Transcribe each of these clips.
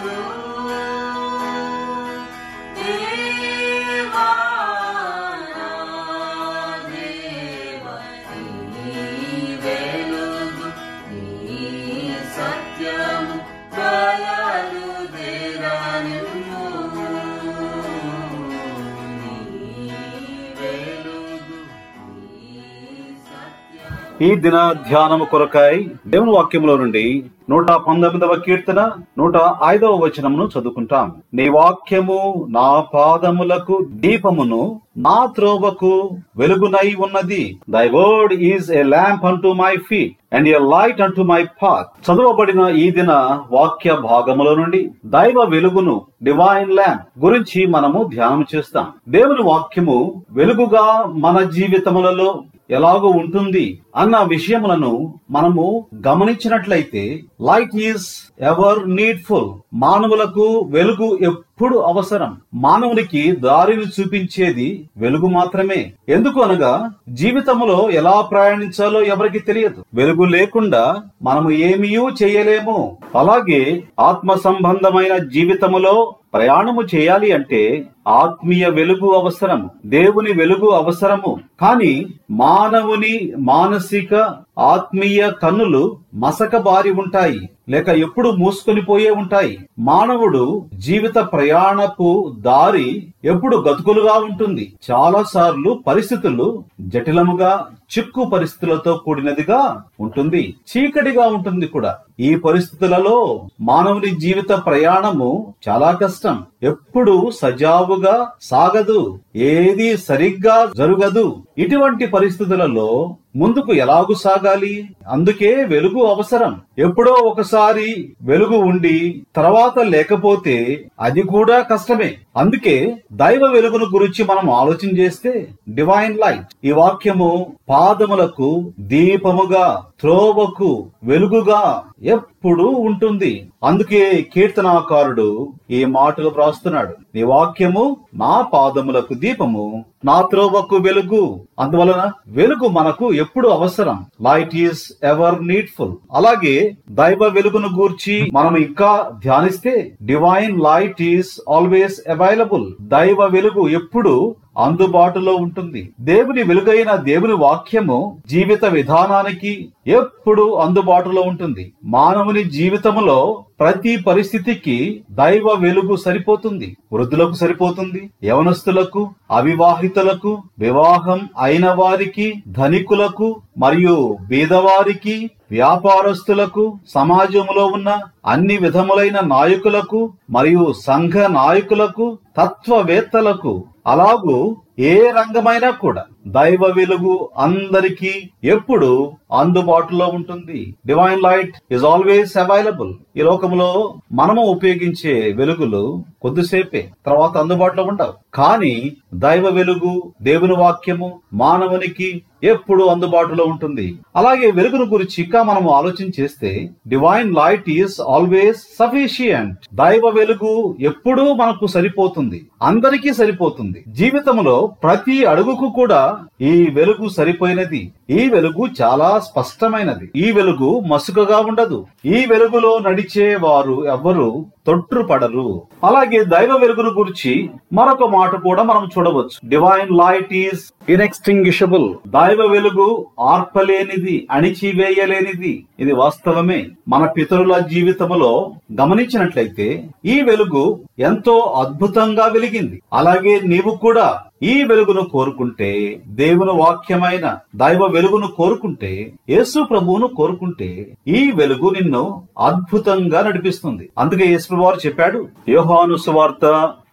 Hallelujah. ఈ దిన ధ్యానము కొరకాయ దేవుని వాక్యములో నుండి నూట పంతొమ్మిదవ కీర్తన నూట ఐదవ వచనమును చదువుకుంటాం. నీ వాక్యము నా పాదములకు దీపమును నా త్రోవకు వెలుగునై ఉన్నది. Thy word is a lamp unto my feet and a light unto my path చదవబడిన ఈ దిన వాక్య భాగముల నుండి దైవ వెలుగును డివైన్ ల్యాంప్ గురించి మనము ధ్యానం చేస్తాం. దేవుని వాక్యము వెలుగుగా మన జీవితములలో ఎలాగో ఉంటుంది అన్న విషయములను మనము గమనించినట్లయితే లైట్ ఈస్ ఎవర్ నీడ్ఫుల్ మానవులకు వెలుగు ఎప్పుడు అవసరం. మానవునికి దారిని చూపించేది వెలుగు మాత్రమే. ఎందుకు అనగా జీవితములో ఎలా ప్రయాణించాలో ఎవరికి తెలియదు. వెలుగు లేకుండా మనము ఏమీ చేయలేము. అలాగే ఆత్మ సంబంధమైన జీవితములో ప్రయాణము చేయాలి అంటే ఆత్మీయ వెలుగు అవసరం దేవుని వెలుగు అవసరము. కానీ మానవుని మానసిక ఆత్మీయ కన్నులు మసకబారి ఉంటాయి లేక ఎప్పుడు మూసుకొని పోయే ఉంటాయి. మానవుడు జీవిత ప్రయాణపు దారి ఎప్పుడు గతుకులుగా ఉంటుంది. చాలా సార్లు పరిస్థితులు జటిలముగా చిక్కు పరిస్థితులతో కూడినదిగా ఉంటుంది. చీకటిగా ఉంటుంది కూడా. ఈ పరిస్థితులలో మానవుని జీవిత ప్రయాణము చాలా కష్టం. ఎప్పుడు సజావుగా సాగదు ఏది సరిగ్గా జరగదు. ఇటువంటి పరిస్థితులలో ముందుకు ఎలాగు సాగాలి? అందుకే వెలుగు అవసరం. ఎప్పుడో ఒకసారి వెలుగు ఉండి తర్వాత లేకపోతే అది కూడా కష్టమే. అందుకే దైవ వెలుగును గురించి మనం ఆలోచన చేస్తే డివైన్ లైట్ ఈ వాక్యము పాదములకు దీపముగా త్రోవకు వెలుగుగా ఎప్పుడు ఉంటుంది. అందుకే కీర్తనాకారుడు ఈ మాటలు వ్రాస్తున్నాడు. నీ వాక్యము నా పాదములకు దీపము నా త్రోవకు వెలుగు. అందువలన వెలుగు మనకు ఎప్పుడు అవసరం. లైట్ ఈస్ ఎవర్ నీడ్ఫుల్ అలాగే దైవ వెలుగును గూర్చి మనం ఇంకా ధ్యానిస్తే divine light is always ever available దైవ వెలుగు ఎప్పుడు అందుబాటులో ఉంటుంది. దేవుని వెలుగైన దేవుని వాక్యము జీవిత విధానానికి ఎప్పుడు అందుబాటులో ఉంటుంది. మానవుని జీవితములో ప్రతి పరిస్థితికి దైవ వెలుగు సరిపోతుంది. వృద్ధులకు సరిపోతుంది. యవనస్తులకు అవివాహితులకు వివాహం అయిన వారికి ధనికులకు మరియు బీదవారికి వ్యాపారస్తులకు సమాజంలో ఉన్న అన్ని విధములైన నాయకులకు మరియు సంఘ నాయకులకు తత్వవేత్తలకు అలాగూ ఏ రంగమైనా కూడా దైవ వెలుగు అందరికీ ఎప్పుడు అందుబాటులో ఉంటుంది. Divine light is always available ఈ లోకంలో మనము ఉపయోగించే వెలుగులు కొద్దిసేపే తర్వాత అందుబాటులో ఉండవు. కానీ దైవ వెలుగు దేవుని వాక్యము మానవునికి ఎప్పుడు అందుబాటులో ఉంటుంది. అలాగే వెలుగును గురించి ఇంకా మనం ఆలోచన చేస్తే divine light is always sufficient దైవ వెలుగు ఎప్పుడూ మనకు సరిపోతుంది. అందరికీ సరిపోతుంది. జీవితంలో ప్రతి అడుగుకు కూడా ఈ వెలుగు సరిపోయినది. ఈ వెలుగు చాలా స్పష్టమైనది. ఈ వెలుగు మసుకగా ఉండదు. ఈ వెలుగులో నడిచే వారు ఎవ్వరూ తొట్టుపడరు అలాగే దైవ వెలుగును గురించి మరొక మాట కూడా మనం చూడవచ్చు. డివైన్ లైట్ ఈస్ ఇన్ఎక్స్టింగ్విషబుల్ దైవ వెలుగు ఆర్పలేనిది అణిచివేయలేనిది. ఇది వాస్తవమే. మన పితరుల జీవితంలో గమనించినట్లయితే ఈ వెలుగు ఎంతో అద్భుతంగా వెలిగింది. అలాగే నీవు కూడా ఈ వెలుగును కోరుకుంటే దేవుని వాక్యమైన దైవ వెలుగును కోరుకుంటే యేసు ప్రభువును కోరుకుంటే ఈ వెలుగు నిన్ను అద్భుతంగా నడిపిస్తుంది. అందుకే యేసు వారు చెప్పాడు యోహాను సువార్త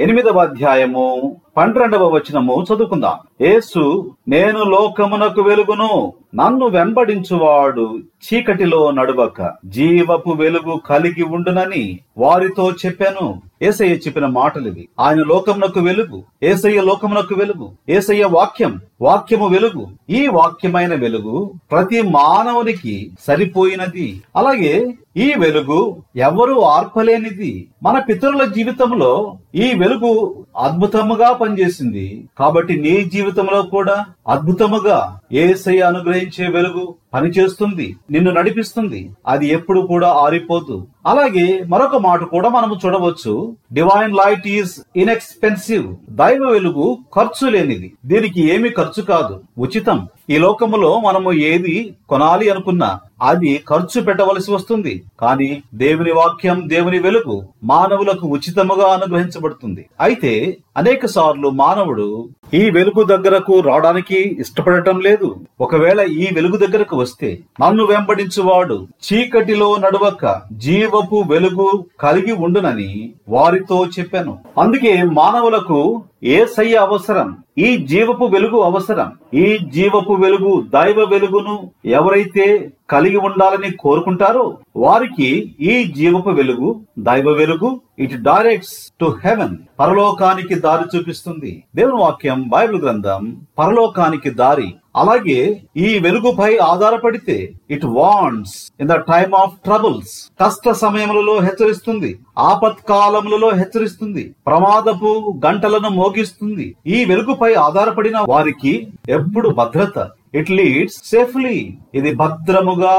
ఎనిమిదవ అధ్యాయము పన్నెండవ వచనము చదువుకుందాం. యేసు నేను లోకమునకు వెలుగును. నన్ను వెంబడించువాడు చీకటిలో నడువక. జీవపు వెలుగు కలిగి ఉండునని వారితో చెప్పాను. ఏసయ్య చెప్పిన మాటలు ఇవి ఆయన లోకమునకు వెలుగు. ఏసయ్య లోకమునకు వెలుగు. ఏసయ్య వాక్యం. వాక్యము వెలుగు. ఈ వాక్యమైన వెలుగు ప్రతి మానవునికి సరిపోయినది. అలాగే ఈ వెలుగు ఎవరు ఆర్పలేనిది. మన పితరుల జీవితంలో ఈ వెలుగు అద్భుతముగా పనిచేసింది. కాబట్టి నీ జీవితంలో కూడా అద్భుతముగా ఏసై అనుగ్రహించే వెలుగు పనిచేస్తుంది నిన్ను నడిపిస్తుంది అది ఎప్పుడు కూడా ఆరిపోదు. అలాగే మరొక మాట కూడా మనము చూడవచ్చు. డివైన్ లైట్ ఈజ్ ఇన్ఎక్స్పెన్సివ్ దైవ వెలుగు ఖర్చు లేనిది. దీనికి ఏమి ఖర్చు కాదు. ఉచితం. ఈ లోకములో మనము ఏది కొనాలి అనుకున్నా అది ఖర్చు పెట్టవలసి వస్తుంది. కానీ దేవుని వాక్యం దేవుని వెలుగు మానవులకు ఉచితముగా అనుగ్రహించబడుతుంది. అయితే అనేక సార్లు మానవుడు ఈ వెలుగు దగ్గరకు రావడానికి ఇష్టపడటం లేదు. ఒకవేళ ఈ వెలుగు దగ్గరకు వస్తే నన్ను వెంబడించువాడు. చీకటిలో నడవక జీవపు వెలుగు కలిగి ఉండునని వారితో చెప్పాను. అందుకే మానవులకు ఏసయ్య అవసరం ఈ జీవపు వెలుగు అవసరం. ఈ జీవపు వెలుగు దైవ వెలుగును ఎవరైతే కలిగి ఉండాలని కోరుకుంటారో వారికి ఈ జీవపు వెలుగు దైవ వెలుగు ఇట్ డైరెక్ట్స్ టు హెవెన్ పరలోకానికి దారి చూపిస్తుంది. దేవుని వాక్యం బైబిల్ గ్రంథం పరలోకానికి దారి అలాగే ఈ వెలుగుపై ఆధారపడితే it wants in the time of troubles కష్ట సమయములలో హెచ్చరిస్తుంది ఆపత్కాలములలో హెచ్చరిస్తుంది ప్రమాదపు గంటలను మోగిస్తుంది. ఈ వెలుగుపై ఆధారపడిన వారికి ఎప్పుడు భద్రత ఇట్ లీడ్స్ సేఫ్లీ ఇది భద్రముగా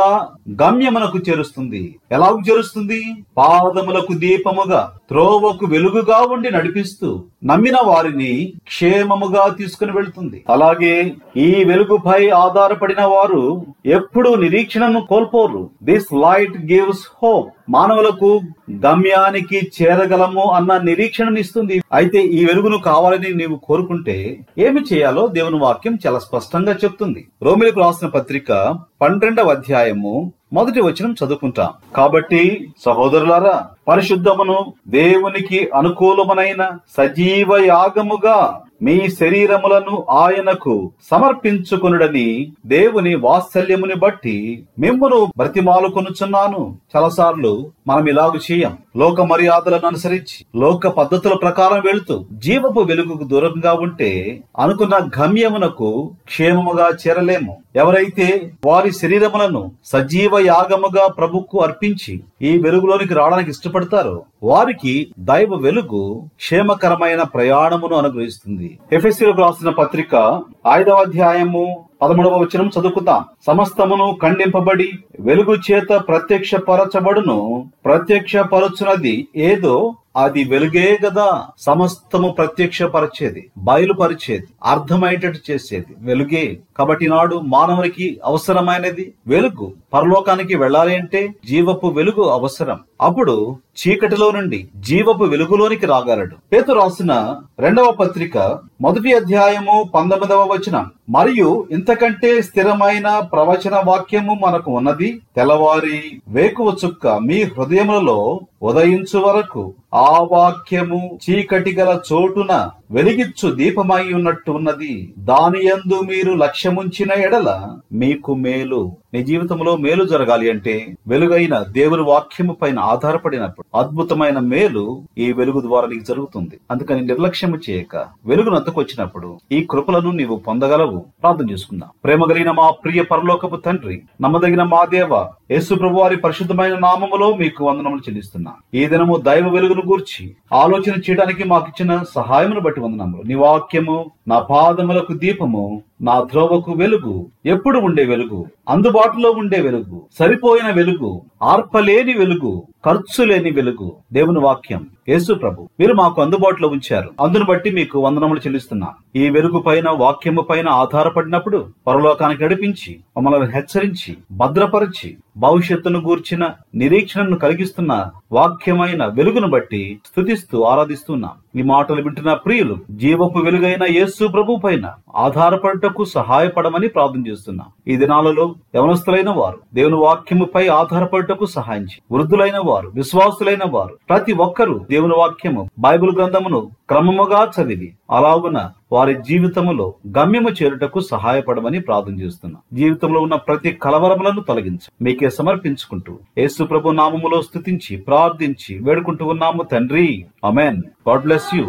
గమ్యమునకు చేరుస్తుంది. ఎలాగు చేరుస్తుంది? పాదములకు దీపముగా త్రోవకు వెలుగుగా ఉండి నడిపిస్తూ నమ్మిన వారిని క్షేమముగా తీసుకుని వెళ్తుంది. అలాగే ఈ వెలుగుపై ఆధారపడిన వారు ఎప్పుడు నిరీక్షణను కోల్పోరు. దిస్ లైట్ గివ్స్ హోప్ మానవులకు గమ్యానికి చేరగలము అన్న నిరీక్షణనిస్తుంది. అయితే ఈ వెలుగును కావాలని నీవు కోరుకుంటే ఏమి చేయాలో దేవుని వాక్యం చాలా స్పష్టంగా చెప్తుంది. రోమిలకు రాసిన పత్రిక పన్నెండవ అధ్యాయము మొదటి వచనం చదువుకుంటాం. కాబట్టి సహోదరులారా పరిశుద్ధమును దేవునికి అనుకూలమునైన సజీవ యాగముగా మీ శరీరములను ఆయనకు సమర్పించుకునుడని దేవుని వాత్సల్యముని బట్టి మిమ్మును బ్రతిమాలుకొనుచున్నాను. చాలాసార్లు మనం ఇలాగ చేయం. లోక మర్యాదలను అనుసరించి లోక పద్ధతుల ప్రకారం వెళుతూ జీవపు వెలుగుకు దూరంగా ఉంటే అనుకున్న గమ్యమునకు క్షేమముగా చేరలేము. ఎవరైతే వారి శరీరములను సజీవ యాగముగా ప్రభుకు అర్పించి ఈ వెలుగులోనికి రావడానికి ఇష్టపడతారో వారికి దైవ వెలుగు క్షేమకరమైన ప్రయాణమును అనుగ్రహిస్తుంది. ఎఫ్ఎస్సీలకు రాసిన పత్రిక ఐదవ అధ్యాయము పదమూడవ వచనం చదువుకుందాం. సమస్తమును ఖండింపబడి వెలుగు చేత ప్రత్యక్ష పరచబడును ప్రత్యక్ష పరచునది ఏదో అది వెలుగే గదా సమస్తము ప్రత్యక్షపరిచేది బయలుపరిచేది అర్థమయ్యేటట్టు చేసేది. వెలుగే. కాబట్టి నాడు మానవునికి అవసరమైనది వెలుగు. పరలోకానికి వెళ్ళాలి అంటే జీవపు వెలుగు అవసరం. అప్పుడు చీకటిలో నుండి జీవపు వెలుగులోనికి రాగలడు. పేతు రాసిన రెండవ పత్రిక మొదటి అధ్యాయము పంతొమ్మిదవ వచనం. మరియు ఇంతకంటే స్థిరమైన ప్రవచన వాక్యము మనకు ఉన్నది తెల్లవారి వేకువ చుక్క మీ హృదయములలో ఉదయించు వరకు ఆ వాక్యము చీకటి గల చోటున వెలిగిచ్చు దీపమై ఉన్నట్టు ఉన్నది. దాని యందు మీరు లక్ష్యముంచిన ఎడల మీకు మేలు నీ జీవితంలో మేలు జరగాలి అంటే వెలుగైన దేవుని వాక్యము పైన ఆధారపడినప్పుడు అద్భుతమైన మేలు ఈ వెలుగు ద్వారా నీకు జరుగుతుంది. అందుకని నిర్లక్ష్యము చేయక వెలుగును అద్దకొచ్చినప్పుడు ఈ కృపలను నీవు పొందగలవు. ప్రార్థన చేసుకుందాం. ప్రేమ కలిగిన మా ప్రియ పరలోకపు తండ్రి నమ్మదగిన మా దేవ యేసు ప్రభు వారి పరిశుద్ధమైన నామములో మీకు వందనములు చెల్లిస్తున్నా. ఈ దినము దైవ వెలుగును గూర్చి ఆలోచన చేయడానికి మాకు ఇచ్చిన సహాయమును బట్టి వందనములు. నీ వాక్యము నా పాదములకు దీపము. నా ధ్రువకు వెలుగు ఎప్పుడు ఉండే వెలుగు అందుబాటులో ఉండే వెలుగు సరిపోయిన వెలుగు ఆర్పలేని వెలుగు ఖర్చు లేని వెలుగు. దేవుని వాక్యం యేసు ప్రభు మీరు మాకు అందుబాటులో ఉంచారు. అందును బట్టి మీకు వందనములు చెల్లిస్తున్నా. ఈ వెలుగు పైన వాక్యము పైన ఆధారపడినప్పుడు పరలోకానికి నడిపించి మమ్మల్ని హెచ్చరించి భద్రపరిచి భవిష్యత్తును గూర్చిన నిరీక్షణను కలిగిస్తున్న వాక్యమైన వెలుగును బట్టి స్థుతిస్తూ ఆరాధిస్తున్నాం. ఈ మాటలు వింటున్న ప్రియులు జీవపు వెలుగైన యేసు ప్రభు పైన ఆధారపడటకు సహాయపడమని ప్రార్థన చేస్తున్నాం. ఈ దినాలలో యవనస్తులైన వారు దేవుని వాక్యముపై ఆధారపడటకు సహాయించి వృద్ధులైన వారు విశ్వాసులైన వారు ప్రతి ఒక్కరూ దేవుని వాక్యము బైబిల్ గ్రంథమును క్రమముగా చదివి అలాగున వారి జీవితములో గమ్యము చేరుటకు సహాయపడమని ప్రార్థన చేస్తున్నాం. జీవితంలో ఉన్న ప్రతి కలవరములను తొలగించు. మీకే సమర్పించుకుంటూ యేసు ప్రభు నామములో స్తుతించి ప్రార్థించి వేడుకుంటూ ఉన్నాము తండ్రి. Amen God bless you.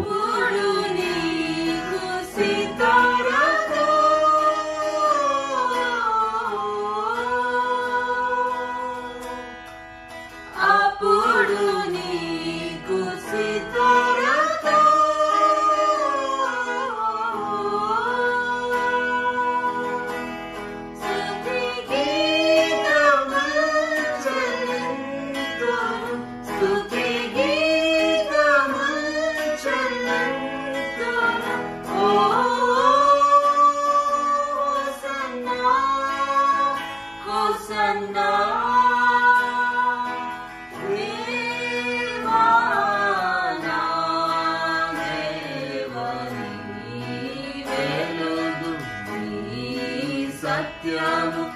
piano.